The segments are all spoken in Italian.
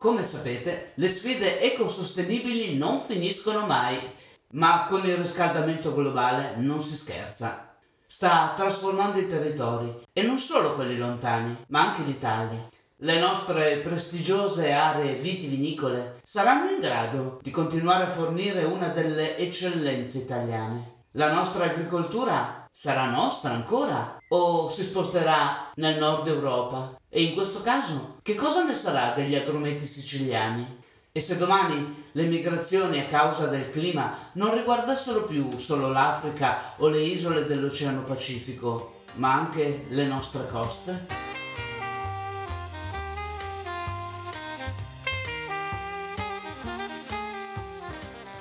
Come sapete, le sfide ecosostenibili non finiscono mai, ma con il riscaldamento globale non si scherza. Sta trasformando i territori, e non solo quelli lontani, ma anche l'Italia. Le nostre prestigiose aree vitivinicole saranno in grado di continuare a fornire una delle eccellenze italiane. La nostra agricoltura sarà nostra ancora o si sposterà nel nord Europa? E in questo caso, che cosa ne sarà degli agrumeti siciliani? E se domani le migrazioni a causa del clima non riguardassero più solo l'Africa o le isole dell'Oceano Pacifico, ma anche le nostre coste?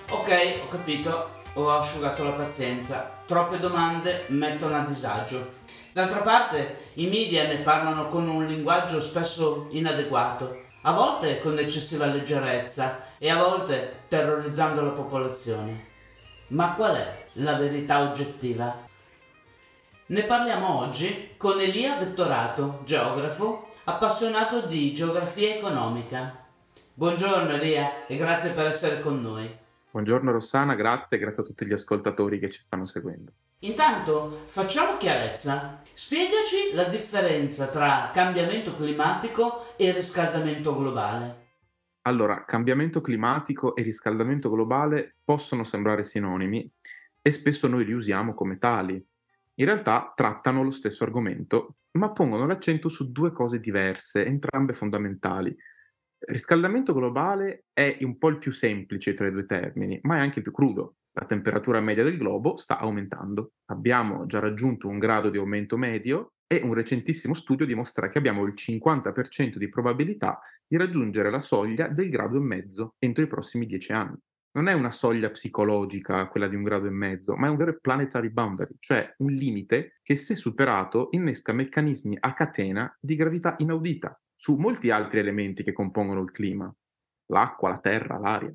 Ok, ho capito, ho asciugato la pazienza. Troppe domande mettono a disagio. D'altra parte, i media ne parlano con un linguaggio spesso inadeguato, a volte con eccessiva leggerezza e a volte terrorizzando la popolazione. Ma qual è la verità oggettiva? Ne parliamo oggi con Elia Vettorato, geografo, appassionato di geografia economica. Buongiorno Elia e grazie per essere con noi. Buongiorno Rossana, grazie e grazie a tutti gli ascoltatori che ci stanno seguendo. Intanto facciamo chiarezza. Spiegaci la differenza tra cambiamento climatico e riscaldamento globale. Allora, cambiamento climatico e riscaldamento globale possono sembrare sinonimi e spesso noi li usiamo come tali. In realtà trattano lo stesso argomento, ma pongono l'accento su due cose diverse, entrambe fondamentali. Riscaldamento globale è un po' il più semplice tra i due termini, ma è anche il più crudo. La temperatura media del globo sta aumentando. Abbiamo già raggiunto un grado di aumento medio e un recentissimo studio dimostra che abbiamo il 50% di probabilità di raggiungere la soglia del grado e mezzo entro i prossimi dieci anni. Non è una soglia psicologica quella di un grado e mezzo, ma è un vero planetary boundary, cioè un limite che se superato innesca meccanismi a catena di gravità inaudita su molti altri elementi che compongono il clima, l'acqua, la terra, l'aria.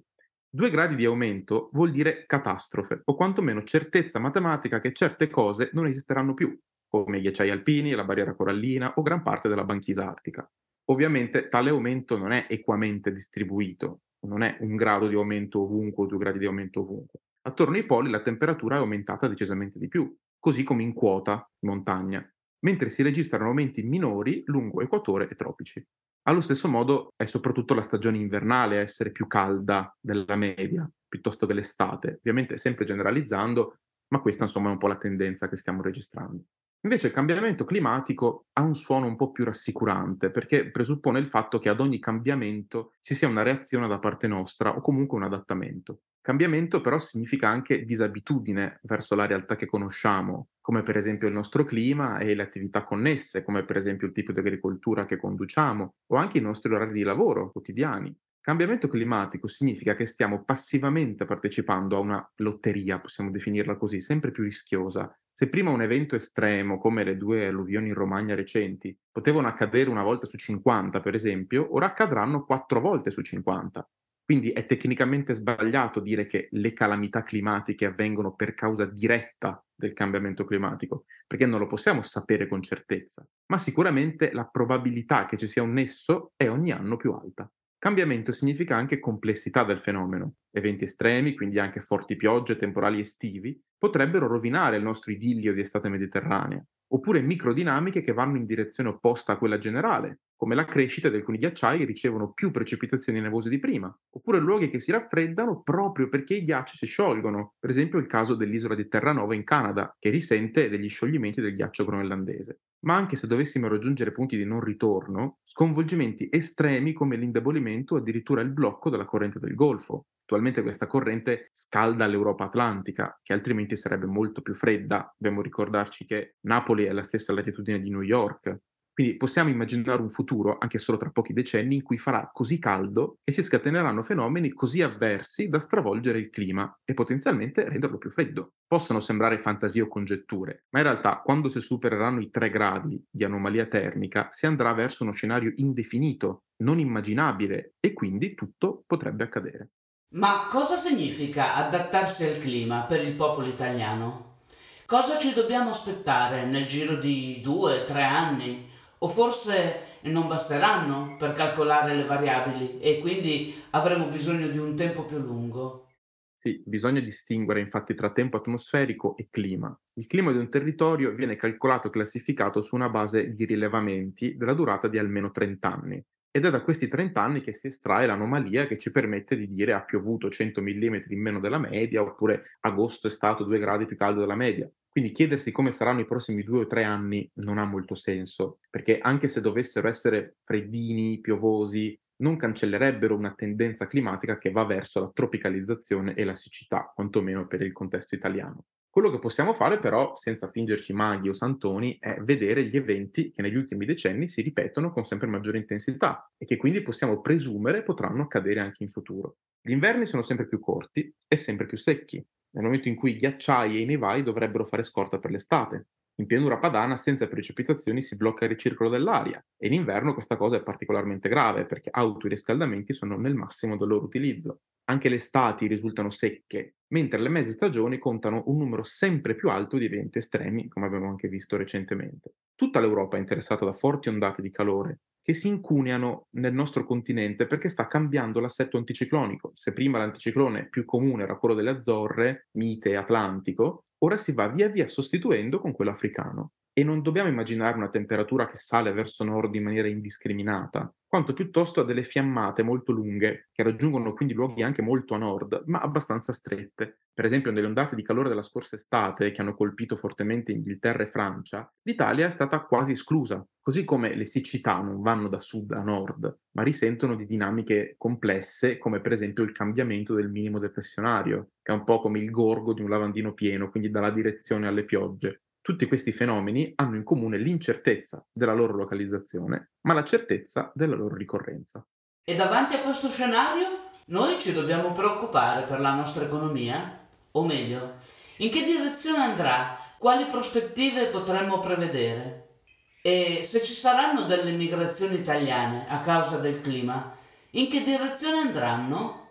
Due gradi di aumento vuol dire catastrofe, o quantomeno certezza matematica che certe cose non esisteranno più, come i ghiacciai alpini, la barriera corallina o gran parte della banchisa artica. Ovviamente tale aumento non è equamente distribuito, non è un grado di aumento ovunque o due gradi di aumento ovunque. Attorno ai poli la temperatura è aumentata decisamente di più, così come in quota, in montagna, mentre si registrano aumenti minori lungo equatore e tropici. Allo stesso modo è soprattutto la stagione invernale a essere più calda della media, piuttosto che l'estate, ovviamente sempre generalizzando, ma questa insomma è un po' la tendenza che stiamo registrando. Invece il cambiamento climatico ha un suono un po' più rassicurante perché presuppone il fatto che ad ogni cambiamento ci sia una reazione da parte nostra o comunque un adattamento. Cambiamento però significa anche disabitudine verso la realtà che conosciamo, come per esempio il nostro clima e le attività connesse, come per esempio il tipo di agricoltura che conduciamo o anche i nostri orari di lavoro quotidiani. Cambiamento climatico significa che stiamo passivamente partecipando a una lotteria, possiamo definirla così, sempre più rischiosa. Se prima un evento estremo, come le due alluvioni in Romagna recenti, potevano accadere una volta su 50, per esempio, ora accadranno quattro volte su 50. Quindi è tecnicamente sbagliato dire che le calamità climatiche avvengono per causa diretta del cambiamento climatico, perché non lo possiamo sapere con certezza, ma sicuramente la probabilità che ci sia un nesso è ogni anno più alta. Cambiamento significa anche complessità del fenomeno. Eventi estremi, quindi anche forti piogge, temporali estivi, potrebbero rovinare il nostro idillio di estate mediterranea, oppure microdinamiche che vanno in direzione opposta a quella generale, come la crescita di alcuni ghiacciai ricevono più precipitazioni nevose di prima, oppure luoghi che si raffreddano proprio perché i ghiacci si sciolgono, per esempio il caso dell'isola di Terranova in Canada, che risente degli scioglimenti del ghiaccio groenlandese. Ma anche se dovessimo raggiungere punti di non ritorno, sconvolgimenti estremi come l'indebolimento o addirittura il blocco della corrente del Golfo, Attualmente questa corrente scalda l'Europa atlantica, che altrimenti sarebbe molto più fredda. Dobbiamo ricordarci che Napoli è alla stessa latitudine di New York. Quindi possiamo immaginare un futuro, anche solo tra pochi decenni, in cui farà così caldo e si scateneranno fenomeni così avversi da stravolgere il clima e potenzialmente renderlo più freddo. Possono sembrare fantasie o congetture, ma in realtà quando si supereranno i 3 gradi di anomalia termica si andrà verso uno scenario indefinito, non immaginabile e quindi tutto potrebbe accadere. Ma cosa significa adattarsi al clima per il popolo italiano? Cosa ci dobbiamo aspettare nel giro di due, tre anni? O forse non basteranno per calcolare le variabili e quindi avremo bisogno di un tempo più lungo. Sì, bisogna distinguere infatti tra tempo atmosferico e clima. Il clima di un territorio viene calcolato e classificato su una base di rilevamenti della durata di almeno 30 anni. Ed è da questi 30 anni che si estrae l'anomalia che ci permette di dire ha piovuto 100 mm in meno della media oppure agosto è stato 2 gradi più caldo della media. Quindi chiedersi come saranno i prossimi due o tre anni non ha molto senso, perché anche se dovessero essere freddini, piovosi, non cancellerebbero una tendenza climatica che va verso la tropicalizzazione e la siccità, quantomeno per il contesto italiano. Quello che possiamo fare però, senza fingerci maghi o santoni, è vedere gli eventi che negli ultimi decenni si ripetono con sempre maggiore intensità e che quindi possiamo presumere potranno accadere anche in futuro. Gli inverni sono sempre più corti e sempre più secchi, nel momento in cui i ghiacciai e i nevai dovrebbero fare scorta per l'estate, in pianura padana senza precipitazioni si blocca il ricircolo dell'aria e in inverno questa cosa è particolarmente grave perché auto e riscaldamenti sono nel massimo del loro utilizzo. Anche le estati risultano secche, mentre le mezze stagioni contano un numero sempre più alto di eventi estremi, come abbiamo anche visto recentemente. Tutta l'Europa è interessata da forti ondate di calore che si incuneano nel nostro continente perché sta cambiando l'assetto anticiclonico. Se prima l'anticiclone più comune era quello delle Azzorre, mite Atlantico, ora si va via via sostituendo con quello africano. E non dobbiamo immaginare una temperatura che sale verso nord in maniera indiscriminata, quanto piuttosto a delle fiammate molto lunghe, che raggiungono quindi luoghi anche molto a nord, ma abbastanza strette. Per esempio, nelle ondate di calore della scorsa estate, che hanno colpito fortemente Inghilterra e Francia, l'Italia è stata quasi esclusa, così come le siccità non vanno da sud a nord, ma risentono di dinamiche complesse, come per esempio il cambiamento del minimo depressionario, che è un po' come il gorgo di un lavandino pieno, quindi dalla direzione alle piogge. Tutti questi fenomeni hanno in comune l'incertezza della loro localizzazione, ma la certezza della loro ricorrenza. E davanti a questo scenario noi ci dobbiamo preoccupare per la nostra economia? O meglio, in che direzione andrà? Quali prospettive potremmo prevedere? E se ci saranno delle migrazioni italiane a causa del clima, in che direzione andranno?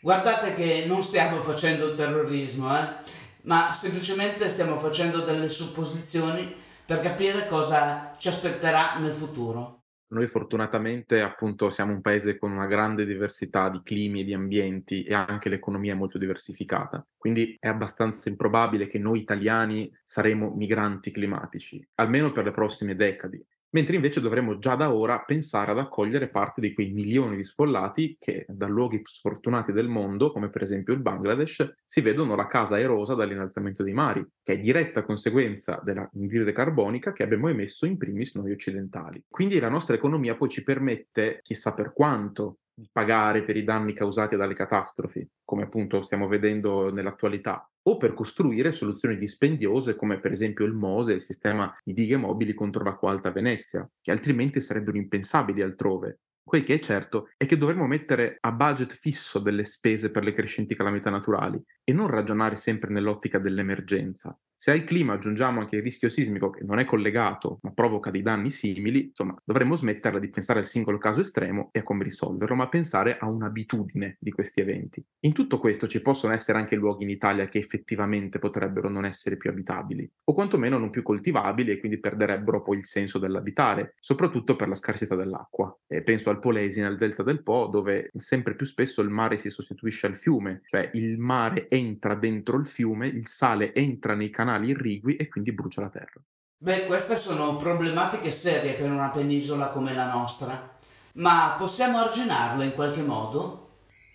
Guardate che non stiamo facendo terrorismo, eh? Ma semplicemente stiamo facendo delle supposizioni per capire cosa ci aspetterà nel futuro. Noi fortunatamente appunto siamo un paese con una grande diversità di climi e di ambienti e anche l'economia è molto diversificata, quindi è abbastanza improbabile che noi italiani saremo migranti climatici, almeno per le prossime decadi mentre invece dovremmo già da ora pensare ad accogliere parte di quei milioni di sfollati che da luoghi sfortunati del mondo, come per esempio il Bangladesh, si vedono la casa erosa dall'innalzamento dei mari, che è diretta conseguenza della anidride carbonica che abbiamo emesso in primis noi occidentali. Quindi la nostra economia poi ci permette, chissà per quanto, di pagare per i danni causati dalle catastrofi, come appunto stiamo vedendo nell'attualità, o per costruire soluzioni dispendiose come per esempio il MOSE, il sistema di dighe mobili contro l'acqua alta Venezia, che altrimenti sarebbero impensabili altrove. Quel che è certo è che dovremmo mettere a budget fisso delle spese per le crescenti calamità naturali e non ragionare sempre nell'ottica dell'emergenza. Se al clima aggiungiamo anche il rischio sismico che non è collegato ma provoca dei danni simili, insomma, dovremmo smetterla di pensare al singolo caso estremo e a come risolverlo, ma pensare a un'abitudine di questi eventi. In tutto questo ci possono essere anche luoghi in Italia che effettivamente potrebbero non essere più abitabili, o quantomeno non più coltivabili e quindi perderebbero poi il senso dell'abitare, soprattutto per la scarsità dell'acqua. E penso al Polesi nel delta del Po, dove sempre più spesso il mare si sostituisce al fiume, cioè il mare entra dentro il fiume, il sale entra nei canali canali irrigui e quindi brucia la terra. Beh, queste sono problematiche serie per una penisola come la nostra, ma possiamo arginarle in qualche modo?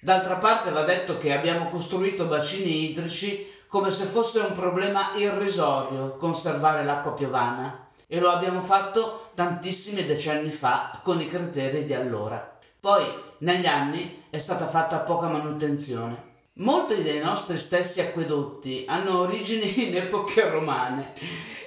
D'altra parte va detto che abbiamo costruito bacini idrici come se fosse un problema irrisorio conservare l'acqua piovana e lo abbiamo fatto tantissimi decenni fa con i criteri di allora. Poi, negli anni, è stata fatta poca manutenzione Molti dei nostri stessi acquedotti hanno origini in epoche romane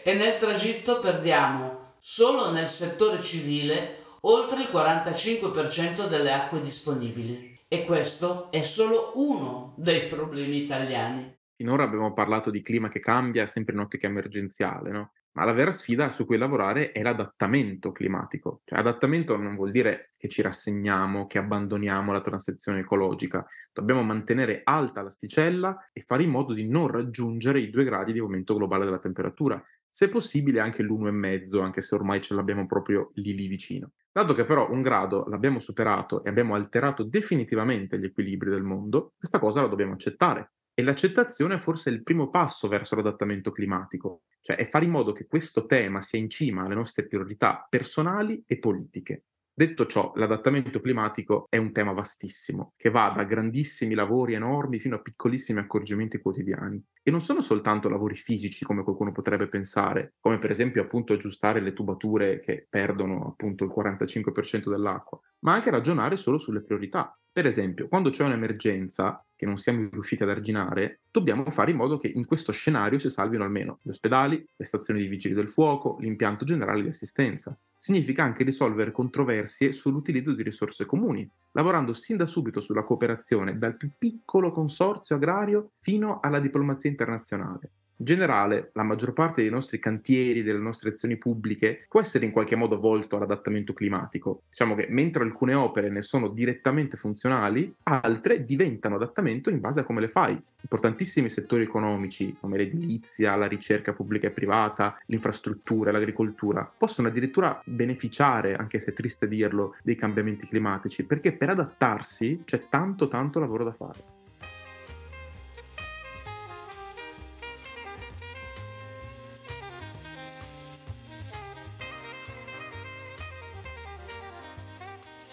e nel tragitto perdiamo solo nel settore civile oltre il 45% delle acque disponibili. E questo è solo uno dei problemi italiani. Finora abbiamo parlato di clima che cambia sempre in ottica emergenziale, no? Ma la vera sfida su cui lavorare è l'adattamento climatico. Cioè, adattamento non vuol dire che ci rassegniamo, che abbandoniamo la transizione ecologica. Dobbiamo mantenere alta l'asticella e fare in modo di non raggiungere i due gradi di aumento globale della temperatura. Se possibile anche l'1,5, anche se ormai ce l'abbiamo proprio lì lì vicino. Dato che però un grado l'abbiamo superato e abbiamo alterato definitivamente gli equilibri del mondo, questa cosa la dobbiamo accettare. E l'accettazione è forse il primo passo verso l'adattamento climatico, cioè è fare in modo che questo tema sia in cima alle nostre priorità personali e politiche. Detto ciò, l'adattamento climatico è un tema vastissimo, che va da grandissimi lavori enormi fino a piccolissimi accorgimenti quotidiani. E non sono soltanto lavori fisici, come qualcuno potrebbe pensare, come per esempio appunto aggiustare le tubature che perdono appunto il 45% dell'acqua, ma anche ragionare solo sulle priorità. Per esempio, quando c'è un'emergenza che non siamo riusciti ad arginare, dobbiamo fare in modo che in questo scenario si salvino almeno gli ospedali, le stazioni di vigili del fuoco, l'impianto generale di assistenza. Significa anche risolvere controversie sull'utilizzo di risorse comuni, lavorando sin da subito sulla cooperazione dal più piccolo consorzio agrario fino alla diplomazia internazionale. In generale, la maggior parte dei nostri cantieri, delle nostre azioni pubbliche, può essere in qualche modo volto all'adattamento climatico. Diciamo che mentre alcune opere ne sono direttamente funzionali, altre diventano adattamento in base a come le fai. Importantissimi settori economici, come l'edilizia, la ricerca pubblica e privata, l'infrastruttura, l'agricoltura, possono addirittura beneficiare, anche se è triste dirlo, dei cambiamenti climatici, perché per adattarsi c'è tanto tanto lavoro da fare.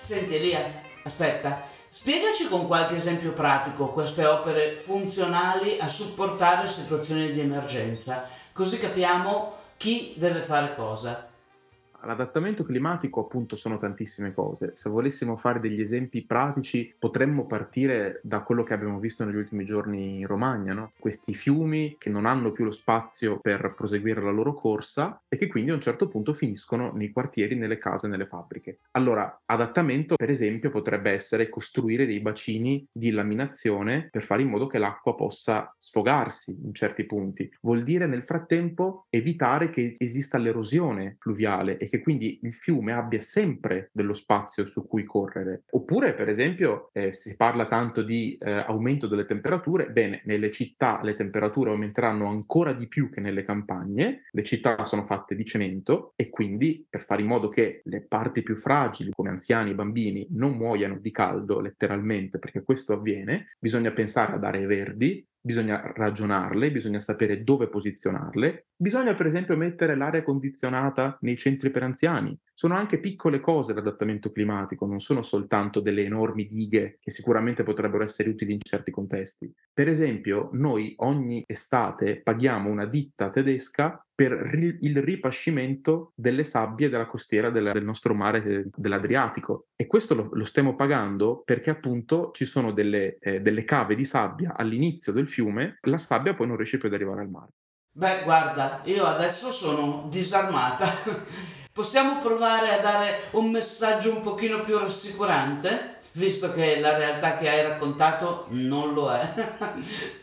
Senti Elia, aspetta, spiegaci con qualche esempio pratico queste opere funzionali a supportare situazioni di emergenza, così capiamo chi deve fare cosa. L'adattamento climatico appunto sono tantissime cose. Se volessimo fare degli esempi pratici potremmo partire da quello che abbiamo visto negli ultimi giorni in Romagna, no? questi fiumi che non hanno più lo spazio per proseguire la loro corsa e che quindi a un certo punto finiscono nei quartieri, nelle case, nelle fabbriche. Allora, adattamento per esempio potrebbe essere costruire dei bacini di laminazione per fare in modo che l'acqua possa sfogarsi in certi punti. Vuol dire nel frattempo evitare che esista l'erosione fluviale e che quindi il fiume abbia sempre dello spazio su cui correre. Oppure, per esempio, eh, si parla tanto di eh, aumento delle temperature, bene, nelle città le temperature aumenteranno ancora di più che nelle campagne, le città sono fatte di cemento e quindi per fare in modo che le parti più fragili, come anziani e bambini, non muoiano di caldo letteralmente, perché questo avviene, bisogna pensare ad aree verdi, bisogna ragionarle, bisogna sapere dove posizionarle, bisogna per esempio mettere l'aria condizionata nei centri per anziani. Sono anche piccole cose l'adattamento climatico, non sono soltanto delle enormi dighe che sicuramente potrebbero essere utili in certi contesti. Per esempio, noi ogni estate paghiamo una ditta tedesca per il ripascimento delle sabbie della costiera del, del nostro mare eh, dell'Adriatico. E questo lo, lo, stiamo pagando perché appunto ci sono delle, eh, delle cave di sabbia all'inizio del fiume, la sabbia poi non riesce più ad arrivare al mare. Beh, guarda, io adesso sono disarmata. Possiamo provare a dare un messaggio un pochino più rassicurante, visto che la realtà che hai raccontato non lo è.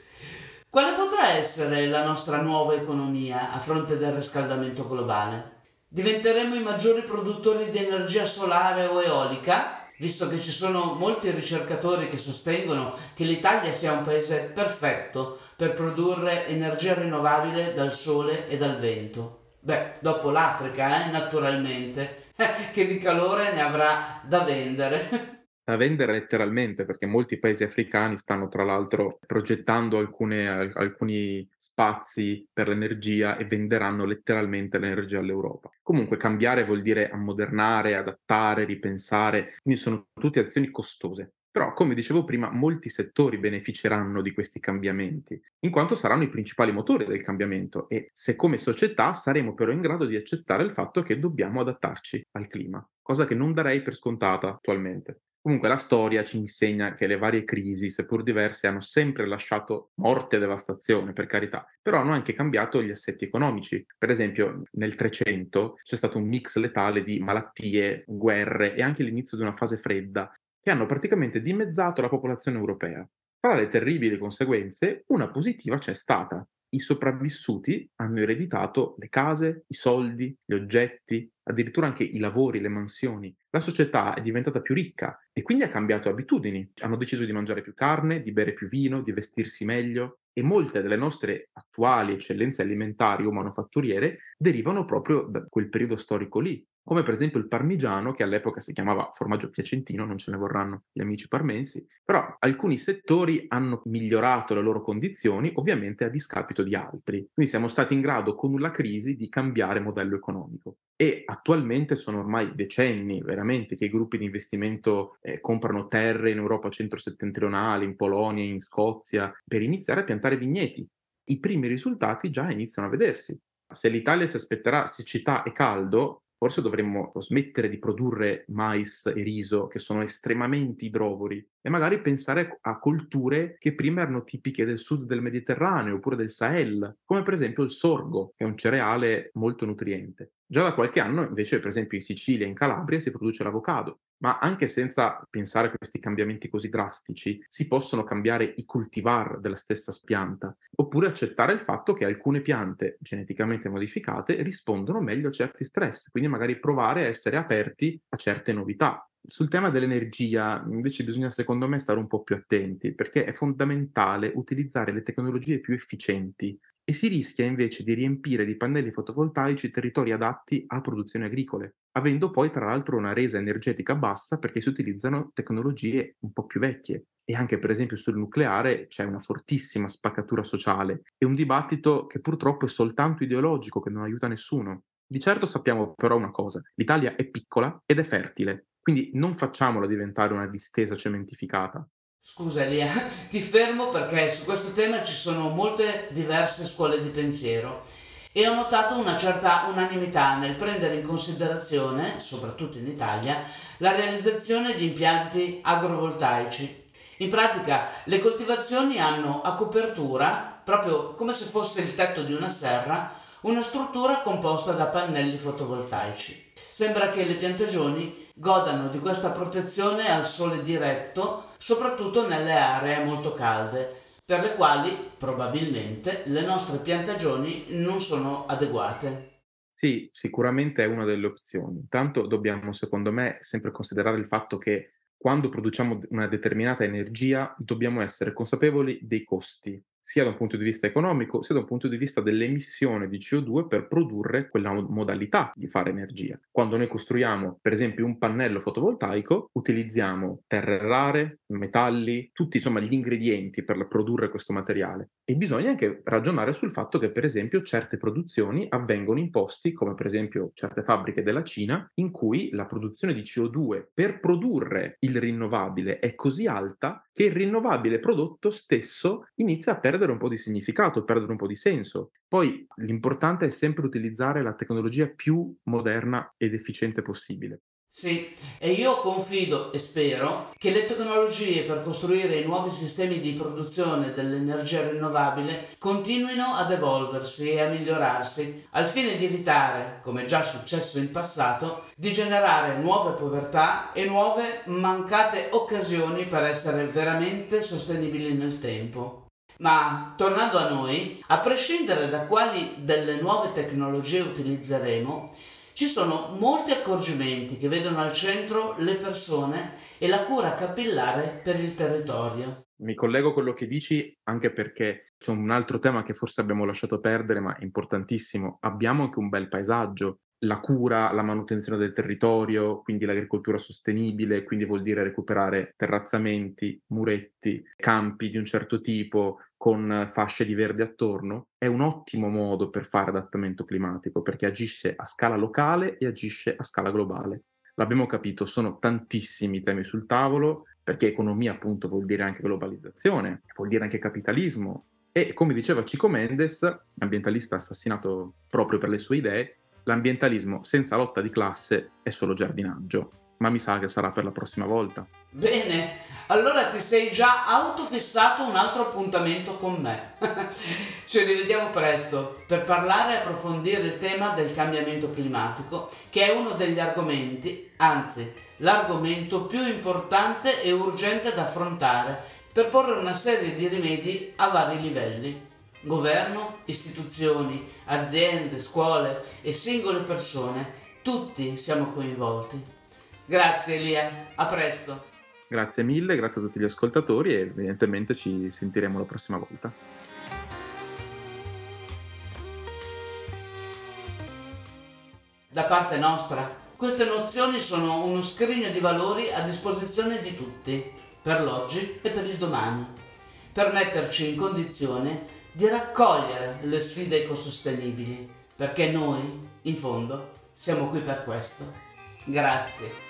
Quale potrà essere la nostra nuova economia a fronte del riscaldamento globale? Diventeremo i maggiori produttori di energia solare o eolica? Visto che ci sono molti ricercatori che sostengono che l'Italia sia un paese perfetto per produrre energia rinnovabile dal sole e dal vento. Beh, dopo l'Africa, eh, naturalmente, che di calore ne avrà da vendere. da vendere letteralmente, perché molti paesi africani stanno tra l'altro progettando alcune, alcuni spazi per l'energia e venderanno letteralmente l'energia all'Europa. Comunque cambiare vuol dire ammodernare, adattare, ripensare, quindi sono tutte azioni costose. Però, come dicevo prima, molti settori beneficeranno di questi cambiamenti, in quanto saranno i principali motori del cambiamento e se come società saremo però in grado di accettare il fatto che dobbiamo adattarci al clima, cosa che non darei per scontata attualmente. Comunque la storia ci insegna che le varie crisi, seppur diverse, hanno sempre lasciato morte e devastazione, per carità, però hanno anche cambiato gli assetti economici. Per esempio, nel 300 c'è stato un mix letale di malattie, guerre e anche l'inizio di una fase fredda che hanno praticamente dimezzato la popolazione europea. Tra le terribili conseguenze, una positiva c'è stata, i sopravvissuti hanno ereditato le case, i soldi, gli oggetti, addirittura anche i lavori, le mansioni. La società è diventata più ricca e quindi ha cambiato abitudini. Hanno deciso di mangiare più carne, di bere più vino, di vestirsi meglio e molte delle nostre attuali eccellenze alimentari o manufatturiere derivano proprio da quel periodo storico lì. Come per esempio il parmigiano, che all'epoca si chiamava formaggio piacentino, non ce ne vorranno gli amici parmensi, però alcuni settori hanno migliorato le loro condizioni, ovviamente a discapito di altri. Quindi siamo stati in grado con la crisi di cambiare modello economico. E attualmente sono ormai decenni veramente che i gruppi di investimento eh, comprano terre in Europa centro-settentrionale, in Polonia, in Scozia, per iniziare a piantare vigneti. I primi risultati già iniziano a vedersi. Se l'Italia si aspetterà siccità e caldo, forse dovremmo smettere di produrre mais e riso che sono estremamente idrovori e magari pensare a colture che prima erano tipiche del sud del Mediterraneo oppure del Sahel, come per esempio il sorgo, che è un cereale molto nutriente. Già da qualche anno invece, per esempio in Sicilia e in Calabria si produce l'avocado, ma anche senza pensare a questi cambiamenti così drastici, si possono cambiare i cultivar della stessa pianta, oppure accettare il fatto che alcune piante geneticamente modificate rispondono meglio a certi stress, quindi magari provare a essere aperti a certe novità. Sul tema dell'energia, invece, bisogna secondo me stare un po' più attenti, perché è fondamentale utilizzare le tecnologie più efficienti e si rischia invece di riempire di pannelli fotovoltaici territori adatti a produzioni agricole, avendo poi tra l'altro una resa energetica bassa perché si utilizzano tecnologie un po' più vecchie. E anche per esempio sul nucleare c'è una fortissima spaccatura sociale e un dibattito che purtroppo è soltanto ideologico, che non aiuta nessuno. Di certo sappiamo però una cosa, l'Italia è piccola ed è fertile, quindi non facciamola diventare una distesa cementificata. Scusa Elia, ti fermo perché su questo tema ci sono molte diverse scuole di pensiero e ho notato una certa unanimità nel prendere in considerazione, soprattutto in Italia, la realizzazione di impianti agrovoltaici. In pratica le coltivazioni hanno a copertura, proprio come se fosse il tetto di una serra, una struttura composta da pannelli fotovoltaici. Sembra che le piantagioni godano di questa protezione al sole diretto, soprattutto nelle aree molto calde, per le quali probabilmente le nostre piantagioni non sono adeguate. Sì, sicuramente è una delle opzioni. Tanto dobbiamo, secondo me, sempre considerare il fatto che quando produciamo una determinata energia dobbiamo essere consapevoli dei costi sia da un punto di vista economico, sia da un punto di vista dell'emissione di CO2 per produrre quella modalità di fare energia. Quando noi costruiamo, per esempio, un pannello fotovoltaico, utilizziamo terre rare, metalli, tutti insomma gli ingredienti per produrre questo materiale. E bisogna anche ragionare sul fatto che, per esempio, certe produzioni avvengono in posti, come per esempio certe fabbriche della Cina, in cui la produzione di CO2 per produrre il rinnovabile è così alta che il rinnovabile prodotto stesso inizia a perdere un po' di significato, perdere un po' di senso. Poi l'importante è sempre utilizzare la tecnologia più moderna ed efficiente possibile. Sì, e io confido e spero che le tecnologie per costruire i nuovi sistemi di produzione dell'energia rinnovabile continuino ad evolversi e a migliorarsi al fine di evitare, come già successo in passato, di generare nuove povertà e nuove mancate occasioni per essere veramente sostenibili nel tempo. Ma tornando a noi, a prescindere da quali delle nuove tecnologie utilizzeremo, ci sono molti accorgimenti che vedono al centro le persone e la cura capillare per il territorio. Mi collego a quello che dici anche perché c'è un altro tema che forse abbiamo lasciato perdere, ma è importantissimo. Abbiamo anche un bel paesaggio, la cura, la manutenzione del territorio, quindi l'agricoltura sostenibile, quindi vuol dire recuperare terrazzamenti, muretti, campi di un certo tipo, con fasce di verde attorno, è un ottimo modo per fare adattamento climatico perché agisce a scala locale e agisce a scala globale. L'abbiamo capito, sono tantissimi temi sul tavolo perché economia appunto vuol dire anche globalizzazione, vuol dire anche capitalismo e come diceva Cico Mendes, ambientalista assassinato proprio per le sue idee, l'ambientalismo senza lotta di classe è solo giardinaggio ma mi sa che sarà per la prossima volta. Bene, allora ti sei già autofissato un altro appuntamento con me. Ci rivediamo presto per parlare e approfondire il tema del cambiamento climatico, che è uno degli argomenti, anzi l'argomento più importante e urgente da affrontare per porre una serie di rimedi a vari livelli. Governo, istituzioni, aziende, scuole e singole persone, tutti siamo coinvolti. Grazie Elia, a presto. Grazie mille, grazie a tutti gli ascoltatori e evidentemente ci sentiremo la prossima volta. Da parte nostra, Queste nozioni sono uno scrigno di valori a disposizione di tutti, per l'oggi e per il domani, per metterci in condizione di raccogliere le sfide ecosostenibili, perché noi, in fondo, siamo qui per questo. Grazie.